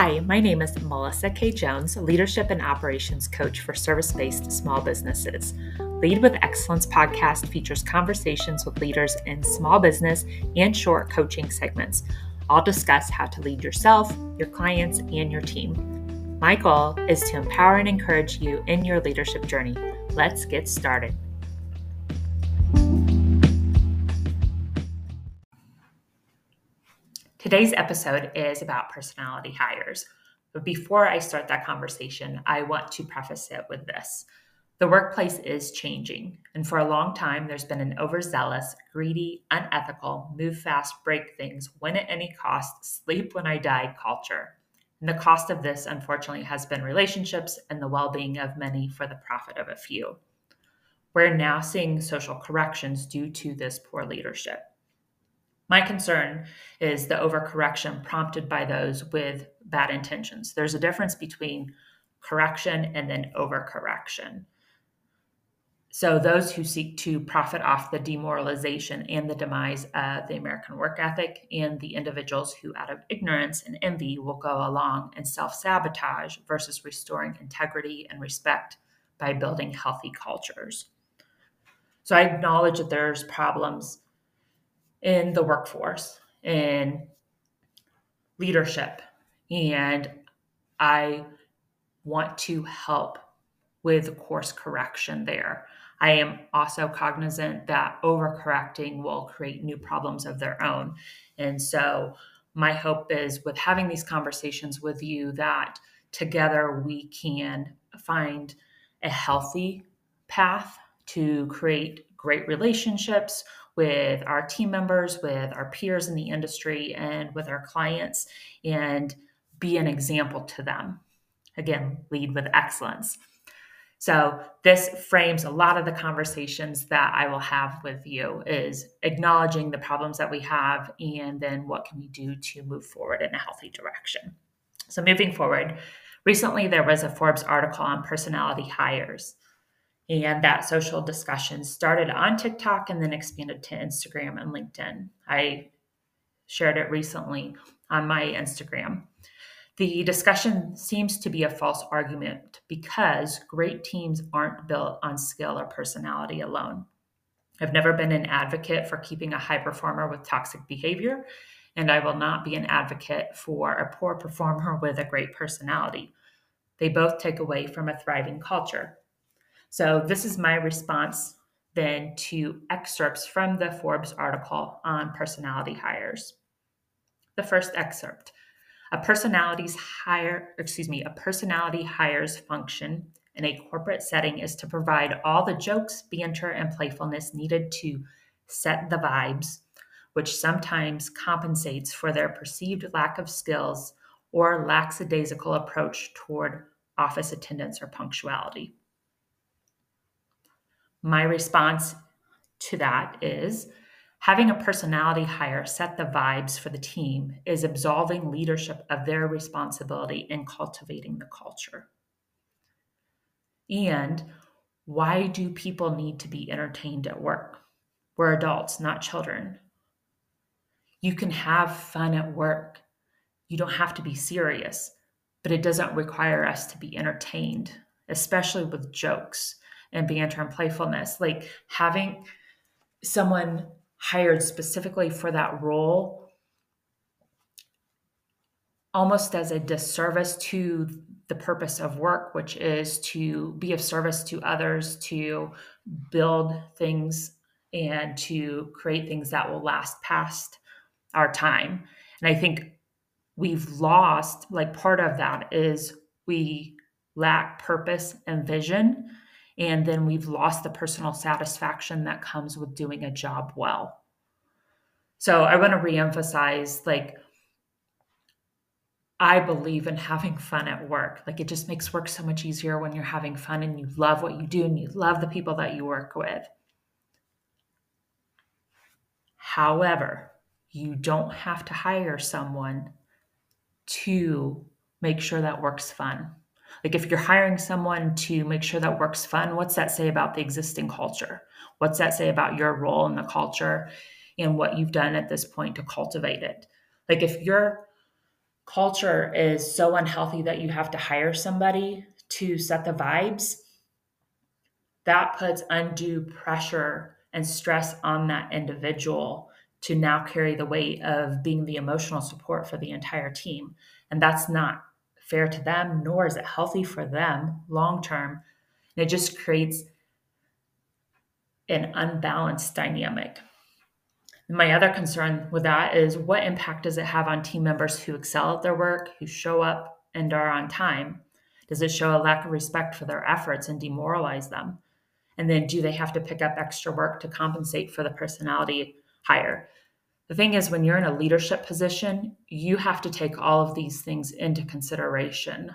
Hi, my name is Melissa K. Jones, Leadership and Operations Coach for Service Based Small Businesses. Lead with Excellence podcast features conversations with leaders in small business and short coaching segments. I'll discuss how to lead yourself, your clients, and your team. My goal is to empower and encourage you in your leadership journey. Let's get started. Today's episode is about personality hires. But before I start that conversation, I want to preface it with this. The workplace is changing, and for a long time, there's been an overzealous, greedy, unethical, move fast, break things, win at any cost, sleep when I die culture. And the cost of this, unfortunately, has been relationships and the well being of many for the profit of a few. We're now seeing social corrections due to this poor leadership. My concern is the overcorrection prompted by those with bad intentions. There's a difference between correction and then overcorrection. So, those who seek to profit off the demoralization and the demise of the American work ethic, and the individuals who, out of ignorance and envy, will go along and self sabotage versus restoring integrity and respect by building healthy cultures. So, I acknowledge that there's problems in the workforce, in leadership. And I want to help with course correction there. I am also cognizant that overcorrecting will create new problems of their own. And so, my hope is with having these conversations with you that together we can find a healthy path to create great relationships with our team members, with our peers in the industry, and with our clients, and be an example to them. Again, lead with excellence. So this frames a lot of the conversations that I will have with you is acknowledging the problems that we have and then what can we do to move forward in a healthy direction. So moving forward, recently there was a Forbes article on personality hires. And that social discussion started on TikTok and then expanded to Instagram and LinkedIn. I shared it recently on my Instagram. The discussion seems to be a false argument because great teams aren't built on skill or personality alone. I've never been an advocate for keeping a high performer with toxic behavior, and I will not be an advocate for a poor performer with a great personality. They both take away from a thriving culture. So, this is my response then to excerpts from the Forbes article on personality hires. The first excerpt a personality's hire, excuse me, a personality hires function in a corporate setting is to provide all the jokes, banter, and playfulness needed to set the vibes, which sometimes compensates for their perceived lack of skills or lackadaisical approach toward office attendance or punctuality. My response to that is having a personality hire set the vibes for the team is absolving leadership of their responsibility in cultivating the culture. And why do people need to be entertained at work? We're adults, not children. You can have fun at work. You don't have to be serious, but it doesn't require us to be entertained, especially with jokes and banter and playfulness. Like having someone hired specifically for that role almost as a disservice to the purpose of work, which is to be of service to others, to build things and to create things that will last past our time. And I think we've lost, like, part of that is we lack purpose and vision and then we've lost the personal satisfaction that comes with doing a job well. So I want to reemphasize like, I believe in having fun at work. Like it just makes work so much easier when you're having fun and you love what you do and you love the people that you work with. However, you don't have to hire someone to make sure that work's fun. Like if you're hiring someone to make sure that works fun, what's that say about the existing culture? What's that say about your role in the culture and what you've done at this point to cultivate it? Like if your culture is so unhealthy that you have to hire somebody to set the vibes, that puts undue pressure and stress on that individual to now carry the weight of being the emotional support for the entire team. And that's not fair to them, nor is it healthy for them long term. And it just creates an unbalanced dynamic. My other concern with that is what impact does it have on team members who excel at their work, who show up and are on time? Does it show a lack of respect for their efforts and demoralize them? And then do they have to pick up extra work to compensate for the personality hire? The thing is, when you're in a leadership position, you have to take all of these things into consideration.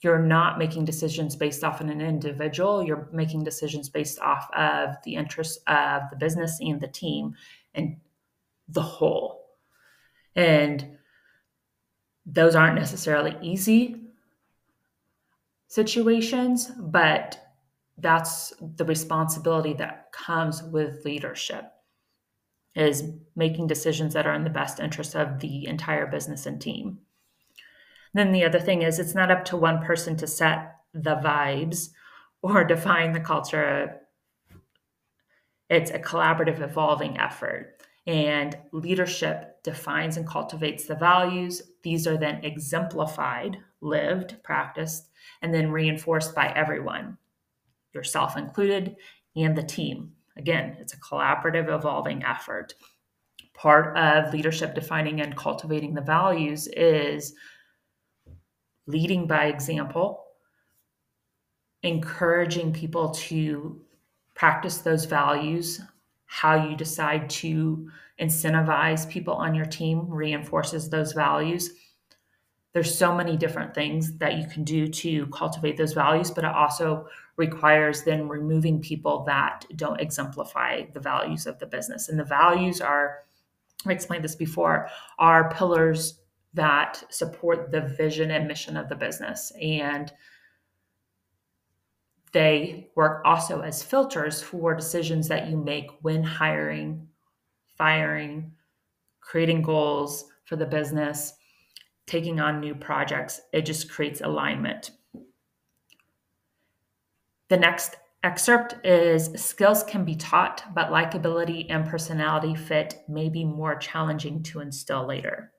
You're not making decisions based off of an individual, you're making decisions based off of the interests of the business and the team and the whole. And those aren't necessarily easy situations, but that's the responsibility that comes with leadership is making decisions that are in the best interest of the entire business and team. Then the other thing is it's not up to one person to set the vibes or define the culture it's a collaborative, evolving effort. And leadership defines and cultivates the values. These are then exemplified, lived, practiced, and then reinforced by everyone, yourself included, and the team. Again, it's a collaborative, evolving effort. Part of leadership defining and cultivating the values is leading by example, encouraging people to practice those values, how you decide to incentivize people on your team reinforces those values. There's so many different things that you can do to cultivate those values, but it also requires then removing people that don't exemplify the values of the business. And the values are, I explained this before, are pillars that support the vision and mission of the business. And they work also as filters for decisions that you make when hiring, firing, creating goals for the business, taking on new projects. It just creates alignment. The next excerpt is skills can be taught, but likability and personality fit may be more challenging to instill later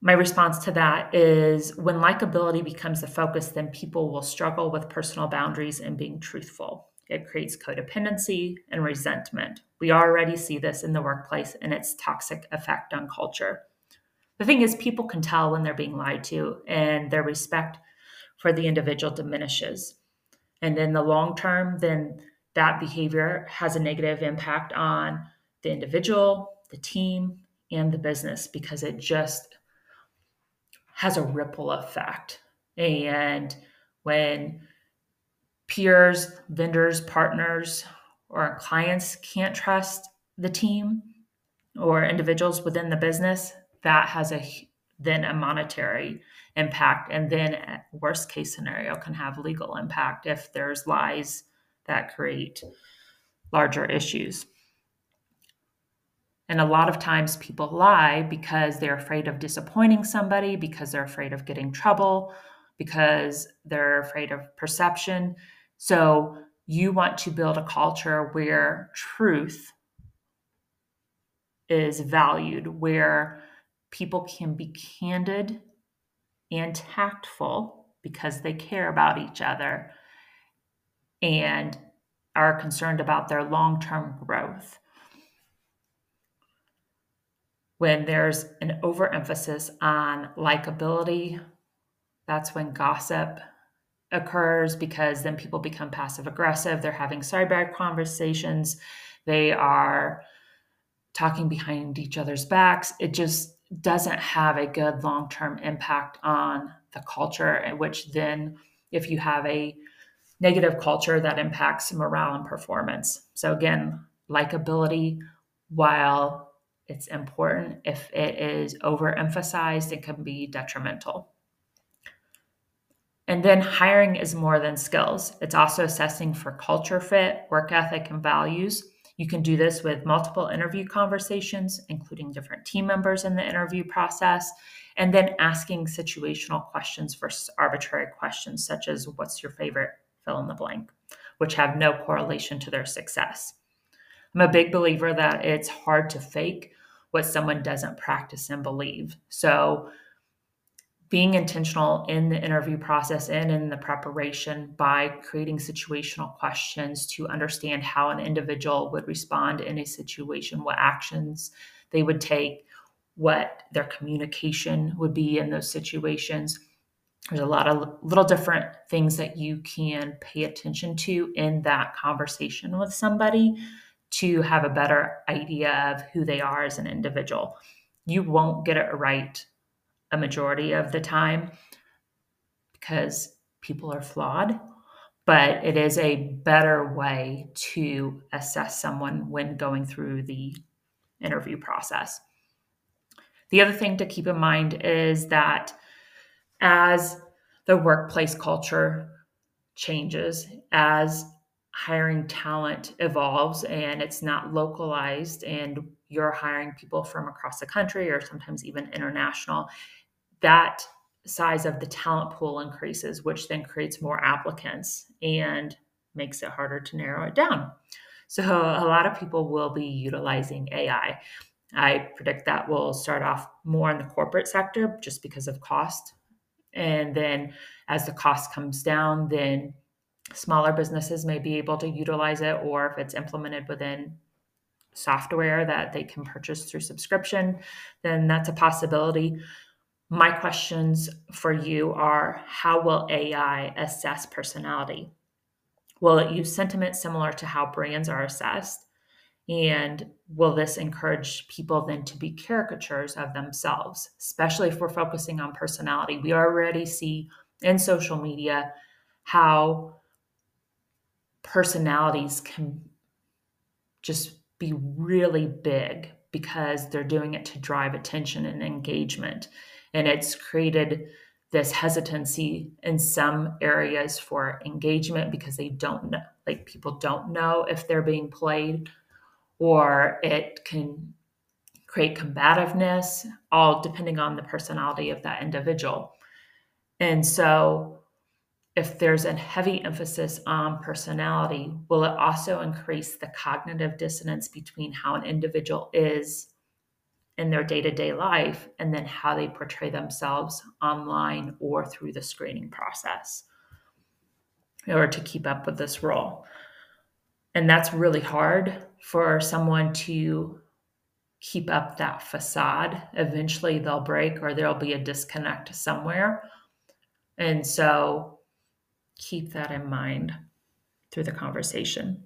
my response to that is when likability becomes the focus, then people will struggle with personal boundaries and being truthful. It creates codependency and resentment. We already see this in the workplace and its toxic effect on culture. The thing is, people can tell when they're being lied to, and their respect for the individual diminishes. And in the long term, then that behavior has a negative impact on the individual, the team, and the business because it just has a ripple effect. And when peers, vendors, partners, or clients can't trust the team or individuals within the business, that has a then a monetary impact and then worst case scenario can have legal impact if there's lies that create larger issues and a lot of times people lie because they're afraid of disappointing somebody, because they're afraid of getting trouble, because they're afraid of perception. So you want to build a culture where truth is valued, where people can be candid and tactful because they care about each other and are concerned about their long term growth when there's an overemphasis on likability, that's when gossip occurs because then people become passive aggressive. They're having sidebar conversations. They are talking behind each other's backs. It just doesn't have a good long term impact on the culture, which then, if you have a negative culture, that impacts morale and performance. So, again, likability while it's important. If it is overemphasized, it can be detrimental. And then hiring is more than skills. It's also assessing for culture fit, work ethic, and values. You can do this with multiple interview conversations, including different team members in the interview process, and then asking situational questions versus arbitrary questions, such as what's your favorite fill in the blank, which have no correlation to their success. I'm a big believer that it's hard to fake what someone doesn't practice and believe. So, being intentional in the interview process and in the preparation by creating situational questions to understand how an individual would respond in a situation, what actions they would take, what their communication would be in those situations. There's a lot of little different things that you can pay attention to in that conversation with somebody to have a better idea of who they are as an individual. You won't get it right a majority of the time because people are flawed, but it is a better way to assess someone when going through the interview process. The other thing to keep in mind is that as the workplace culture changes, as hiring talent evolves and it's not localized and you're hiring people from across the country or sometimes even international that size of the talent pool increases, which then creates more applicants and makes it harder to narrow it down. So, a lot of people will be utilizing AI. I predict that will start off more in the corporate sector just because of cost. And then, as the cost comes down, then smaller businesses may be able to utilize it, or if it's implemented within software that they can purchase through subscription, then that's a possibility. My questions for you are How will AI assess personality? Will it use sentiment similar to how brands are assessed? And will this encourage people then to be caricatures of themselves, especially if we're focusing on personality? We already see in social media how personalities can just be really big because they're doing it to drive attention and engagement. And it's created this hesitancy in some areas for engagement because they don't know, like people don't know if they're being played, or it can create combativeness, all depending on the personality of that individual. And so, if there's a heavy emphasis on personality, will it also increase the cognitive dissonance between how an individual is in their day to day life and then how they portray themselves online or through the screening process in order to keep up with this role. And that's really hard for someone to keep up that facade. Eventually, they'll break or there'll be a disconnect somewhere. And so, keep that in mind through the conversation.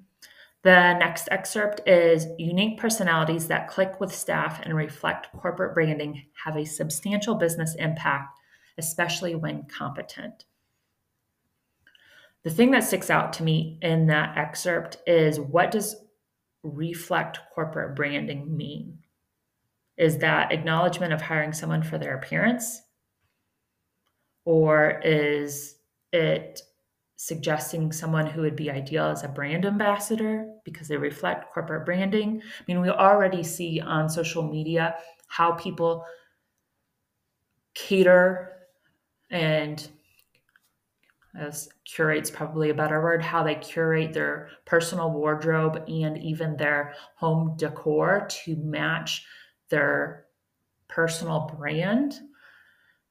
The next excerpt is unique personalities that click with staff and reflect corporate branding have a substantial business impact, especially when competent. The thing that sticks out to me in that excerpt is what does reflect corporate branding mean? Is that acknowledgement of hiring someone for their appearance? Or is it suggesting someone who would be ideal as a brand ambassador because they reflect corporate branding. I mean, we already see on social media how people cater and as curate's probably a better word, how they curate their personal wardrobe and even their home decor to match their personal brand.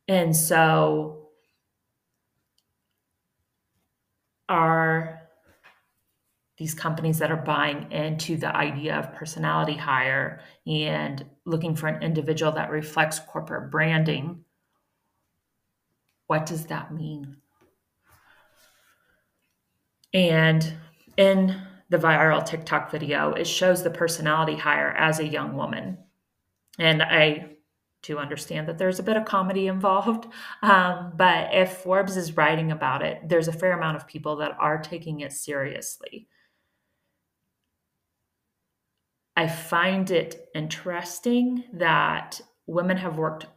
And so are these companies that are buying into the idea of personality hire and looking for an individual that reflects corporate branding. What does that mean? And in the viral TikTok video, it shows the personality hire as a young woman. And I to understand that there's a bit of comedy involved. Um, but if Forbes is writing about it, there's a fair amount of people that are taking it seriously. I find it interesting that women have worked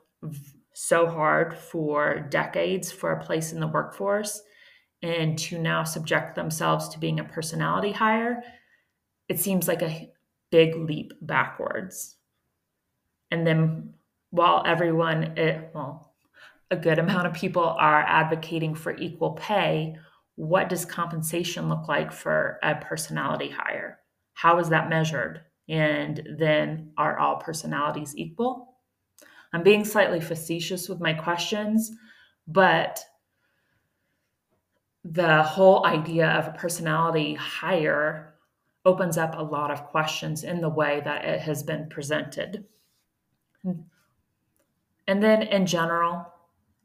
so hard for decades for a place in the workforce and to now subject themselves to being a personality hire it seems like a, big leap backwards. And then while everyone, it, eh, well, a good amount of people are advocating for equal pay, what does compensation look like for a personality hire? How is that measured? And then are all personalities equal? I'm being slightly facetious with my questions, but the whole idea of a personality hire opens up a lot of questions in the way that it has been presented. And then in general,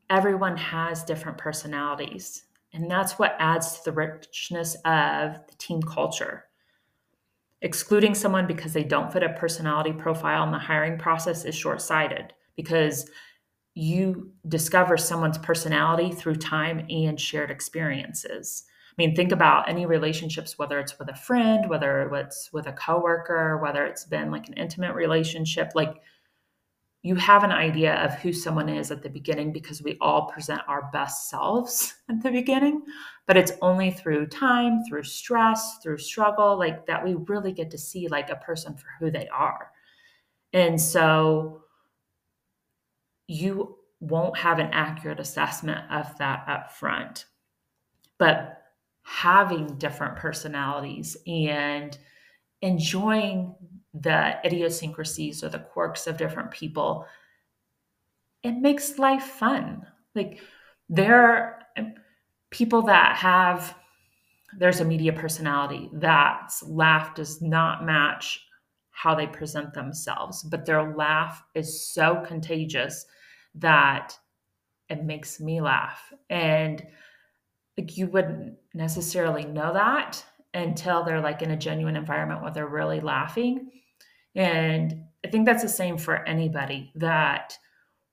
everyone has different personalities. And that's what adds to the richness of the team culture. Excluding someone because they don't fit a personality profile in the hiring process is short sighted because you discover someone's personality through time and shared experiences. I mean, think about any relationships, whether it's with a friend, whether it's with a coworker, whether it's been like an intimate relationship, like you have an idea of who someone is at the beginning because we all present our best selves at the beginning but it's only through time through stress through struggle like that we really get to see like a person for who they are. And so you won't have an accurate assessment of that up front. But having different personalities and enjoying the idiosyncrasies or the quirks of different people, it makes life fun. Like there are um, people that have there's a media personality that's laugh does not match how they present themselves, but their laugh is so contagious that it makes me laugh. And like you wouldn't necessarily know that until they're like in a genuine environment where they're really laughing. And I think that's the same for anybody that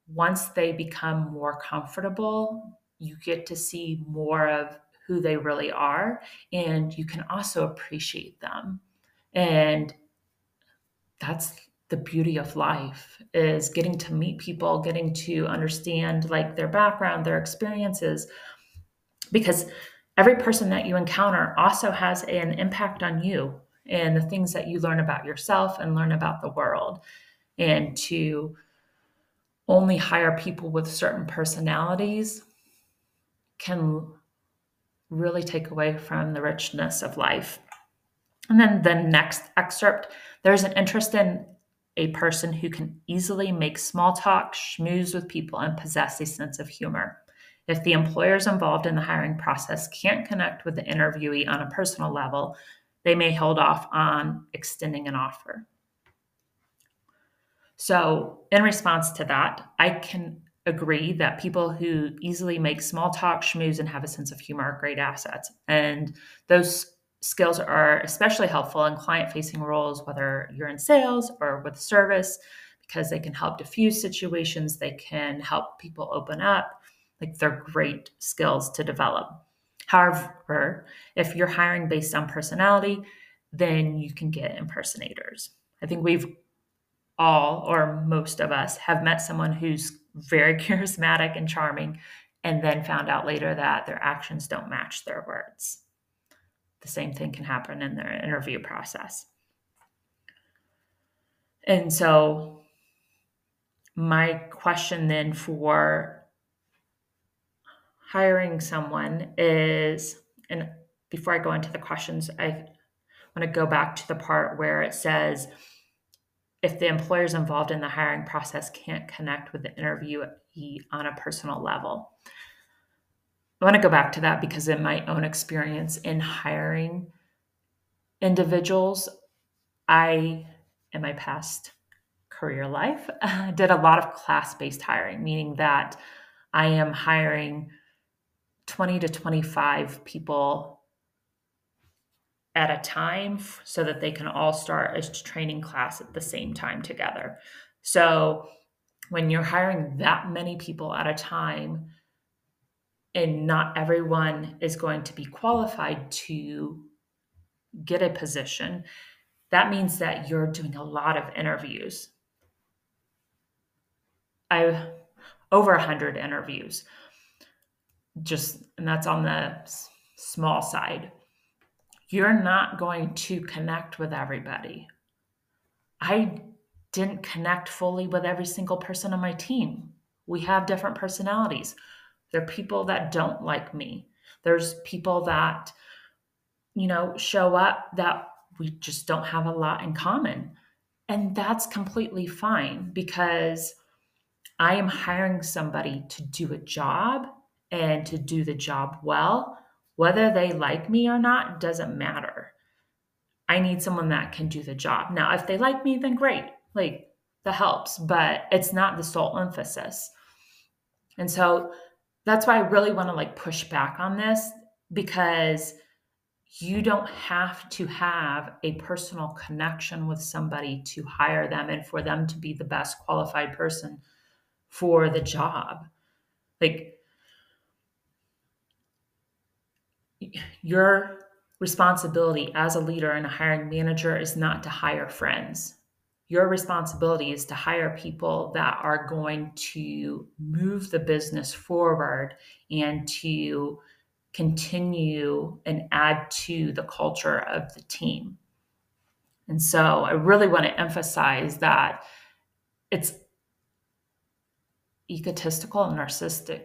once they become more comfortable, you get to see more of who they really are and you can also appreciate them. And that's the beauty of life is getting to meet people, getting to understand like their background, their experiences because every person that you encounter also has an impact on you and the things that you learn about yourself and learn about the world. And to only hire people with certain personalities can really take away from the richness of life. And then the next excerpt there's an interest in a person who can easily make small talk, schmooze with people, and possess a sense of humor. If the employers involved in the hiring process can't connect with the interviewee on a personal level, they may hold off on extending an offer. So, in response to that, I can agree that people who easily make small talk, schmooze, and have a sense of humor are great assets. And those skills are especially helpful in client facing roles, whether you're in sales or with service, because they can help diffuse situations, they can help people open up, like they're great skills to develop. However, if you're hiring based on personality, then you can get impersonators. I think we've all, or most of us, have met someone who's very charismatic and charming, and then found out later that their actions don't match their words. The same thing can happen in their interview process. And so, my question then for hiring someone is, and before I go into the questions, I want to go back to the part where it says if the employers involved in the hiring process can't connect with the interviewee on a personal level. I want to go back to that because in my own experience in hiring individuals, I, in my past career life, did a lot of class based hiring, meaning that I am hiring 20 to 25 people at a time so that they can all start a training class at the same time together. So when you're hiring that many people at a time, and not everyone is going to be qualified to get a position, that means that you're doing a lot of interviews. I over 100 interviews just and that's on the small side you're not going to connect with everybody I didn't connect fully with every single person on my team. We have different personalities. There are people that don't like me. There's people that, you know, show up that we just don't have a lot in common. And that's completely fine because I am hiring somebody to do a job and to do the job well. Whether they like me or not doesn't matter. I need someone that can do the job. Now, if they like me, then great. Like that helps, but it's not the sole emphasis. And so that's why I really want to like push back on this because you don't have to have a personal connection with somebody to hire them and for them to be the best qualified person for the job. Like your responsibility as a leader and a hiring manager is not to hire friends. Your responsibility is to hire people that are going to move the business forward and to continue and add to the culture of the team. And so I really want to emphasize that it's egotistical and narcissistic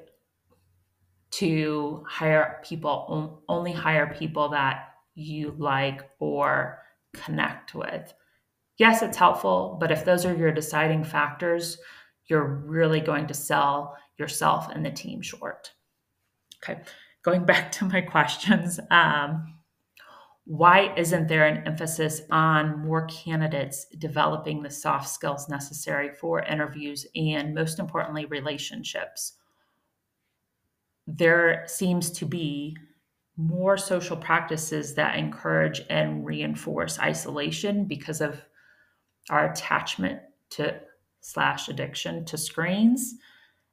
to hire people, only hire people that you like or connect with. Yes, it's helpful, but if those are your deciding factors, you're really going to sell yourself and the team short. Okay, going back to my questions. Um, why isn't there an emphasis on more candidates developing the soft skills necessary for interviews and, most importantly, relationships? There seems to be more social practices that encourage and reinforce isolation because of our attachment to slash addiction to screens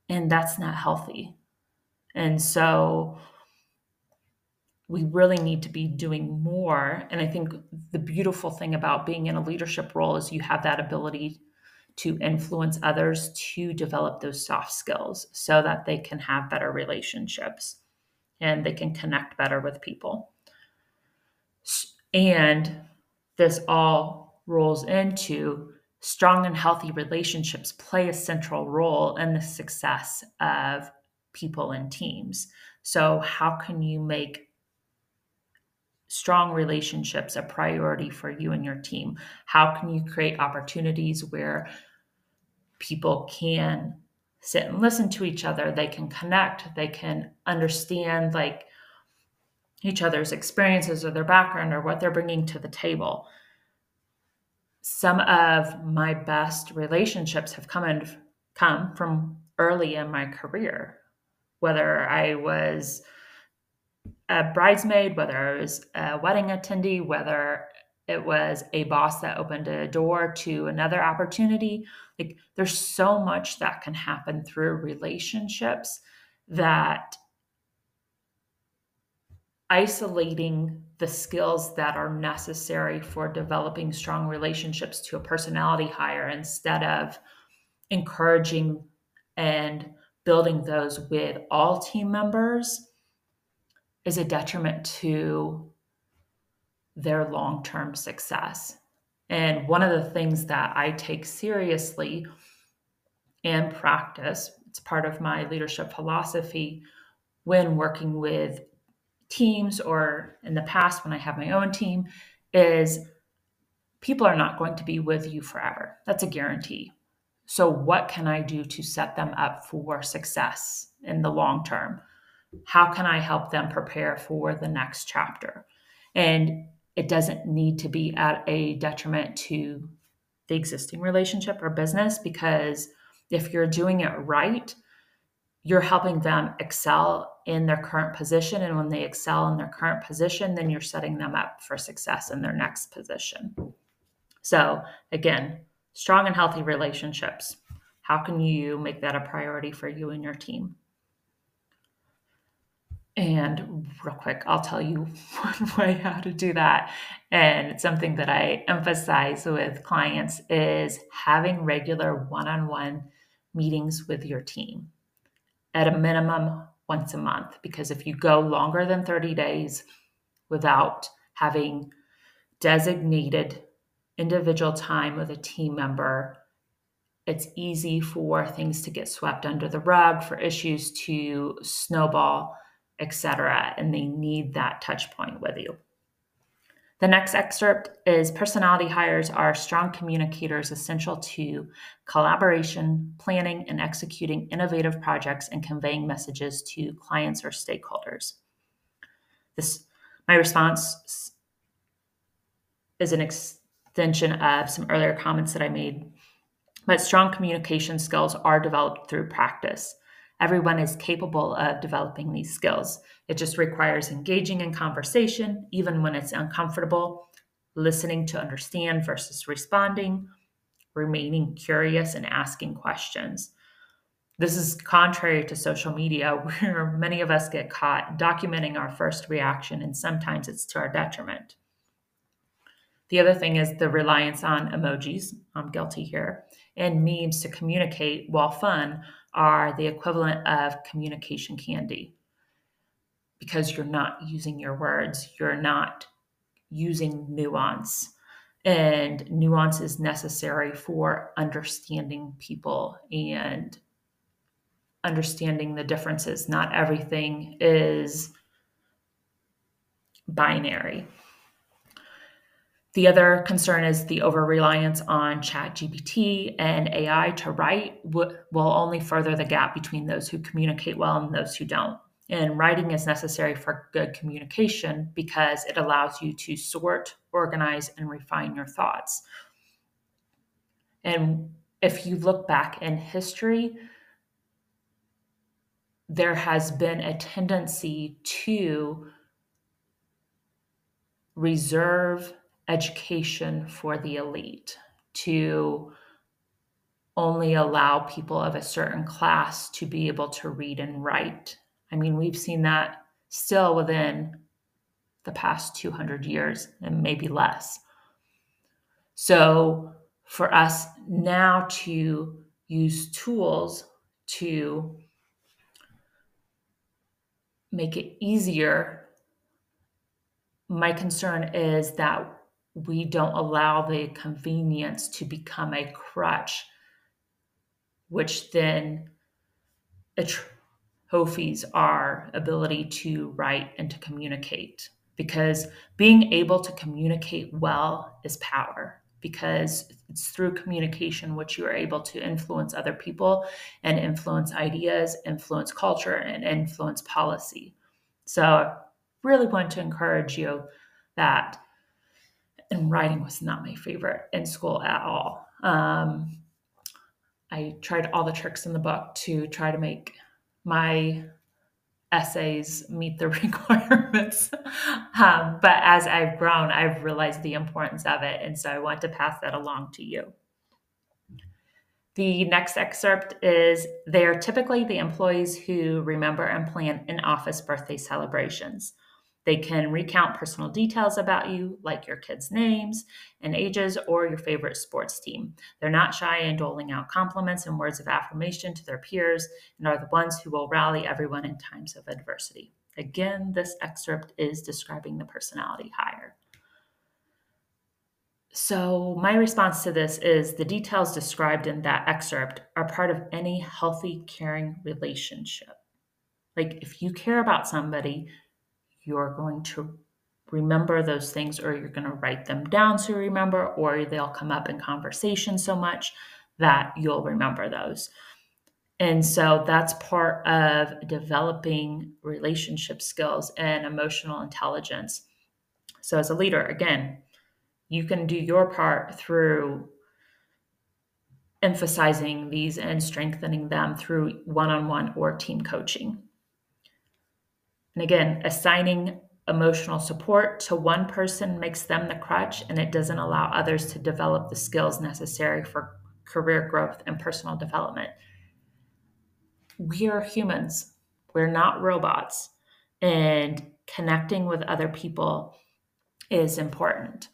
and that's not healthy and so we really need to be doing more. And I think the beautiful thing about being in a leadership role is you have that ability to influence others to develop those soft skills so that they can have better relationships and they can connect better with people. And this all rolls into strong and healthy relationships play a central role in the success of people and teams. So, how can you make strong relationships a priority for you and your team? How can you create opportunities where people can sit and listen to each other, they can connect, they can understand like each other's experiences or their background or what they're bringing to the table. Some of my best relationships have come and come from early in my career, whether I was a bridesmaid, whether i was a wedding attendee, whether it was a boss that opened a door to another opportunity. Like there's so much that can happen through relationships that isolating the skills that are necessary for developing strong relationships to a personality hire instead of encouraging and building those with all team members is a detriment to their long term success. And one of the things that I take seriously and practice, it's part of my leadership philosophy when working with teams or in the past when I have my own team, is people are not going to be with you forever. That's a guarantee. So, what can I do to set them up for success in the long term? how can I help them prepare for the next chapter? And it doesn't need to be at a detriment to the existing relationship or business because if you're doing it right, you're helping them excel in their current position. And when they excel in their current position, then you're setting them up for success in their next position. So, again, strong and healthy relationships. How can you make that a priority for you and your team? And real quick, I'll tell you one way how to do that. And something that I emphasize with clients is having regular one on one meetings with your team at a minimum once a month. Because if you go longer than 30 days without having designated individual time with a team member, it's easy for things to get swept under the rug, for issues to snowball, etc. And they need that touch point with you. The next excerpt is personality hires are strong communicators essential to collaboration, planning, and executing innovative projects and conveying messages to clients or stakeholders. This my response is an extension of some earlier comments that I made. But strong communication skills are developed through practice. Everyone is capable of developing these skills. It just requires engaging in conversation, even when it's uncomfortable, listening to understand versus responding, remaining curious and asking questions. This is contrary to social media, where many of us get caught documenting our first reaction, and sometimes it's to our detriment. The other thing is the reliance on emojis. I'm guilty here. And memes to communicate, while fun, are the equivalent of communication candy because you're not using your words, you're not using nuance. And nuance is necessary for understanding people and understanding the differences. Not everything is binary. The other concern is the over reliance on ChatGPT and AI to write will only further the gap between those who communicate well and those who don't. And writing is necessary for good communication because it allows you to sort, organize, and refine your thoughts. And if you look back in history, there has been a tendency to reserve education for the elite, to only allow people of a certain class to be able to read and write. I mean, we've seen that still within the past 200 years and maybe less. So, for us now to use tools to make it easier, my concern is that we don't allow the convenience to become a crutch, which then atrophies our ability to write and to communicate. Because being able to communicate well is power, because it's through communication which you are able to influence other people and influence ideas, influence culture, and influence policy. So, I really want to encourage you that and writing was not my favorite in school at all. Um, I tried all the tricks in the book to try to make my essays meet the requirements. um, but as I've grown, I've realized the importance of it. And so I want to pass that along to you. The next excerpt is they are typically the employees who remember and plan in office birthday celebrations. They can recount personal details about you, like your kids' names and ages or your favorite sports team. They're not shy in doling out compliments and words of affirmation to their peers and are the ones who will rally everyone in times of adversity. Again, this excerpt is describing the personality hire. So, my response to this is the details described in that excerpt are part of any healthy, caring relationship. Like, if you care about somebody, you're going to remember those things or you're going to write them down so you remember or they'll come up in conversation so much that you'll remember those. And so that's part of developing relationship skills and emotional intelligence. So as a leader again you can do your part through emphasizing these and strengthening them through one-on-one or team coaching and again, assigning emotional support to one person makes them the crutch and it doesn't allow others to develop the skills necessary for career growth and personal development. We are humans, we're not robots, and connecting with other people is important.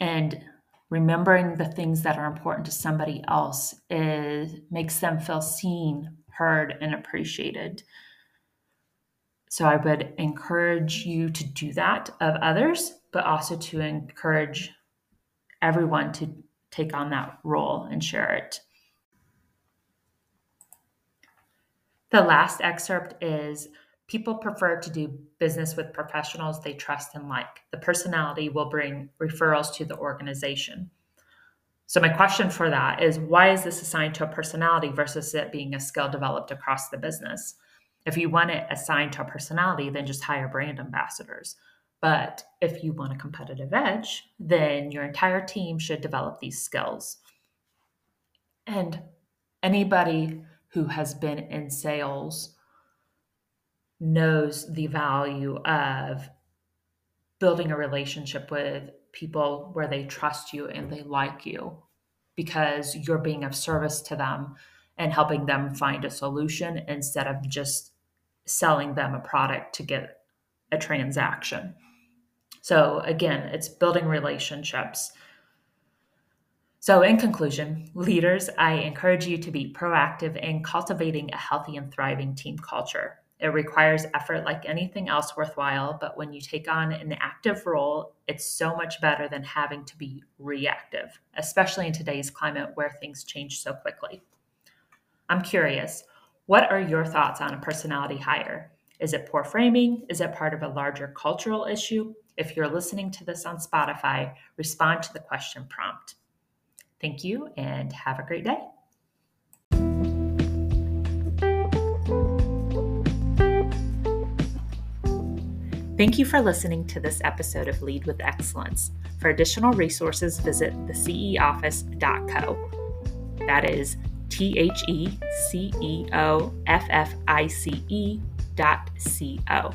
And remembering the things that are important to somebody else is makes them feel seen, heard, and appreciated. So I would encourage you to do that of others, but also to encourage everyone to take on that role and share it. The last excerpt is People prefer to do business with professionals they trust and like. The personality will bring referrals to the organization. So, my question for that is why is this assigned to a personality versus it being a skill developed across the business? If you want it assigned to a personality, then just hire brand ambassadors. But if you want a competitive edge, then your entire team should develop these skills. And anybody who has been in sales knows the value of building a relationship with people where they trust you and they like you because you're being of service to them and helping them find a solution instead of just selling them a product to get a transaction. So, again, it's building relationships. So, in conclusion, leaders, I encourage you to be proactive in cultivating a healthy and thriving team culture. It requires effort like anything else worthwhile, but when you take on an active role, it's so much better than having to be reactive, especially in today's climate where things change so quickly. I'm curious, what are your thoughts on a personality hire? Is it poor framing? Is it part of a larger cultural issue? If you're listening to this on Spotify, respond to the question prompt. Thank you and have a great day. Thank you for listening to this episode of Lead with Excellence. For additional resources, visit theceoffice.co. That is T H E C E O F F I C E dot C O.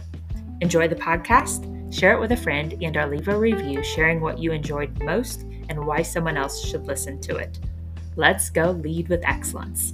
Enjoy the podcast, share it with a friend, and or leave a review sharing what you enjoyed most and why someone else should listen to it. Let's go lead with excellence.